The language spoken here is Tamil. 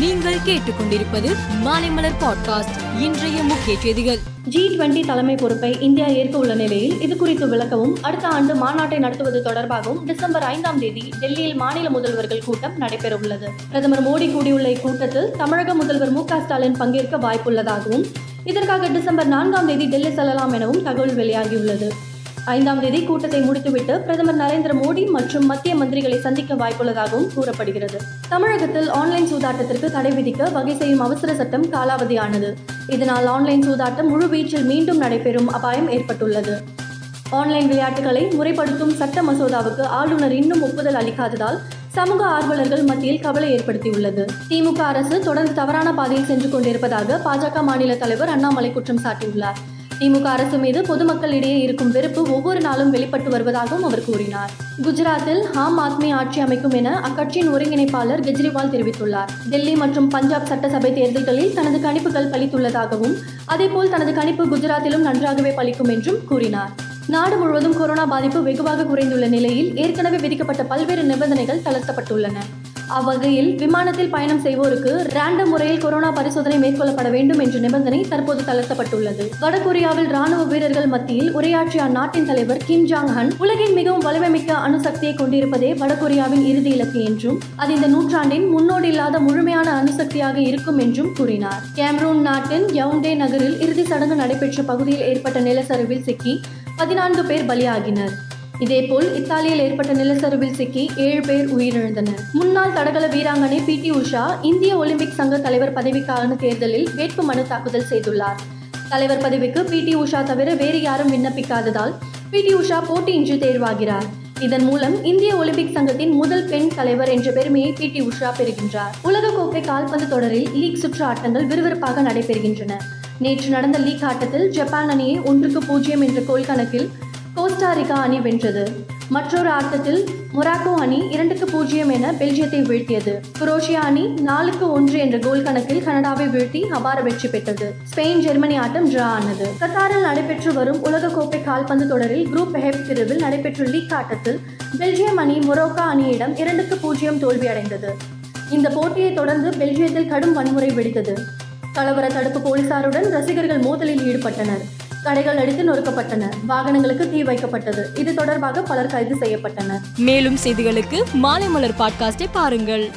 நீங்கள் கேட்டுக்கொண்டிருப்பது மாலைமலர் பாட்காஸ்ட் இன்றைய முக்கிய செய்திகள். ஜி டுவெண்டி தலைமை பொறுப்பை இந்தியா ஏற்க உள்ள நிலையில் இது குறித்து விளக்கவும் அடுத்த ஆண்டு மாநாட்டை நடத்துவது தொடர்பாகவும் டிசம்பர் ஐந்தாம் தேதி டெல்லியில் மாநில முதல்வர்கள் கூட்டம் நடைபெறவுள்ளது. பிரதமர் மோடி கூடியுள்ள இக்கூட்டத்தில் தமிழக முதல்வர் மு ஸ்டாலின் பங்கேற்க வாய்ப்புள்ளதாகவும் இதற்காக டிசம்பர் நான்காம் தேதி டெல்லி செல்லலாம் எனவும் தகவல் வெளியாகியுள்ளது. ஐந்தாம் தேதி கூட்டத்தை முடித்துவிட்டு பிரதமர் நரேந்திர மோடி மற்றும் மத்திய மந்திரிகளை சந்திக்க வாய்ப்புள்ளதாகவும் கூறப்படுகிறது. தமிழகத்தில் ஆன்லைன் சூதாட்டத்திற்கு தடை விதிக்க வகை செய்யும் அவசர சட்டம் காலாவதியானது. இதனால் ஆன்லைன் சூதாட்டம் முழுவீச்சில் மீண்டும் நடைபெறும் அபாயம் ஏற்பட்டுள்ளது. ஆன்லைன் விளையாட்டுகளை முறைப்படுத்தும் சட்ட மசோதாவுக்கு ஆளுநர் இன்னும் ஒப்புதல் அளிக்காததால் சமூக ஆர்வலர்கள் மத்தியில் கவலை ஏற்படுத்தியுள்ளது. திமுக அரசு தொடர்ந்து தவறான பாதையில் சென்று கொண்டிருப்பதாக பாஜக மாநில தலைவர் அண்ணாமலை குற்றம் சாட்டியுள்ளார். திமுக அரசு மீது பொதுமக்களிடையே இருக்கும் வெறுப்பு ஒவ்வொரு நாளும் வெளிப்பட்டு வருவதாகவும் அவர் கூறினார். குஜராத்தில் ஆம் ஆத்மி ஆட்சி அமைக்கும் என அக்கட்சியின் ஒருங்கிணைப்பாளர் கெஜ்ரிவால் தெரிவித்துள்ளார். டெல்லி மற்றும் பஞ்சாப் சட்டசபை தேர்தல்களில் தனது கணிப்புகள் பலித்துள்ளதாகவும் அதேபோல் தனது கணிப்பு குஜராத்திலும் நன்றாகவே பலிக்கும் என்றும் கூறினார். நாடு முழுவதும் கொரோனா பாதிப்பு வெகுவாக குறைந்துள்ள நிலையில் ஏற்கனவே விதிக்கப்பட்ட பல்வேறு நிபந்தனைகள் தளர்த்தப்பட்டுள்ளன. அவ்வகையில் விமானத்தில் பயணம் செய்வோருக்கு ரேண்டம் முறையில் கொரோனா பரிசோதனை மேற்கொள்ளப்பட வேண்டும் என்ற நிபந்தனை தற்போது தளர்த்தப்பட்டுள்ளது. வடகொரியாவில் ராணுவ வீரர்கள் மத்தியில் உரையாற்றிய அந்நாட்டின் தலைவர் கிம் ஜாங் ஹன் உலகின் மிகவும் வலிமைமிக்க அணுசக்தியை கொண்டிருப்பதே வடகொரியாவின் இறுதி இலக்கு என்றும் அது இந்த நூற்றாண்டின் முன்னோடி இல்லாத முழுமையான அணுசக்தியாக இருக்கும் என்றும் கூறினார். கேம்ரூன் நாட்டின் யவுண்டே நகரில் இறுதி சடங்கு நடைபெற்ற பகுதியில் ஏற்பட்ட நிலச்சரிவில் சிக்கி பதினான்கு பேர் பலியாகினர். இதேபோல் இத்தாலியில் ஏற்பட்ட நிலச்சரிவில் சிக்கி ஏழு பேர் உயிரிழந்தனர். முன்னாள் தடகள வீராங்கனை பி டி உஷா இந்திய ஒலிம்பிக் சங்க தலைவர் பதவிக்கான தேர்தலில் வேட்பு மனு தாக்குதல் செய்துள்ளார். தலைவர் பதவிக்கு பி டி உஷா தவிர வேறு யாரும் விண்ணப்பிக்காததால் பி டி உஷா போட்டியின்றி தேர்வாகிறார். இதன் மூலம் இந்திய ஒலிம்பிக் சங்கத்தின் முதல் பெண் தலைவர் என்ற பெருமையை பி டி உஷா பெறுகின்றார். உலகக்கோப்பை கால்பந்து தொடரில் லீக் சுற்று ஆட்டங்கள் விறுவிறுப்பாக நடைபெறுகின்றன. நேற்று நடந்த லீக் ஆட்டத்தில் ஜப்பான் அணியை ஒன்றுக்கு பூஜ்ஜியம் என்ற கோல் கணக்கில் கோஸ்டாரிக்கா அணி வென்றது. மற்றொரு ஆட்டத்தில் மொராக்கோ அணி இரண்டுக்கு பூஜ்ஜியம் என பெல்ஜியத்தை வீழ்த்தியது. குரோஷியா அணி நாலுக்கு ஒன்று என்ற கோல் கணக்கில் கனடாவை வீழ்த்தி அபார வெற்றி பெற்றது. ஸ்பெயின் ஜெர்மனி ஆட்டம் டிரா ஆனது. கத்தாரில் நடைபெற்று வரும் உலகக்கோப்பை கால்பந்து தொடரில் குரூப் ஹெப் பிரிவில் நடைபெற்ற லீக் ஆட்டத்தில் பெல்ஜியம் அணி மொரோக்கா அணியிடம் இரண்டுக்கு பூஜ்ஜியம் தோல்வியடைந்தது. இந்த போட்டியை தொடர்ந்து பெல்ஜியத்தில் கடும் வன்முறை வெடித்தது. கலவர தடுப்பு போலீசாருடன் ரசிகர்கள் மோதலில் ஈடுபட்டனர். கடைகள் அடித்து நொறுக்கப்பட்டன. வாகனங்களுக்கு தீ வைக்கப்பட்டது. இது தொடர்பாக பலர் கைது செய்யப்பட்டனர். மேலும் செய்திகளுக்கு மாலைமலர் பாட்காஸ்டை பாருங்கள்.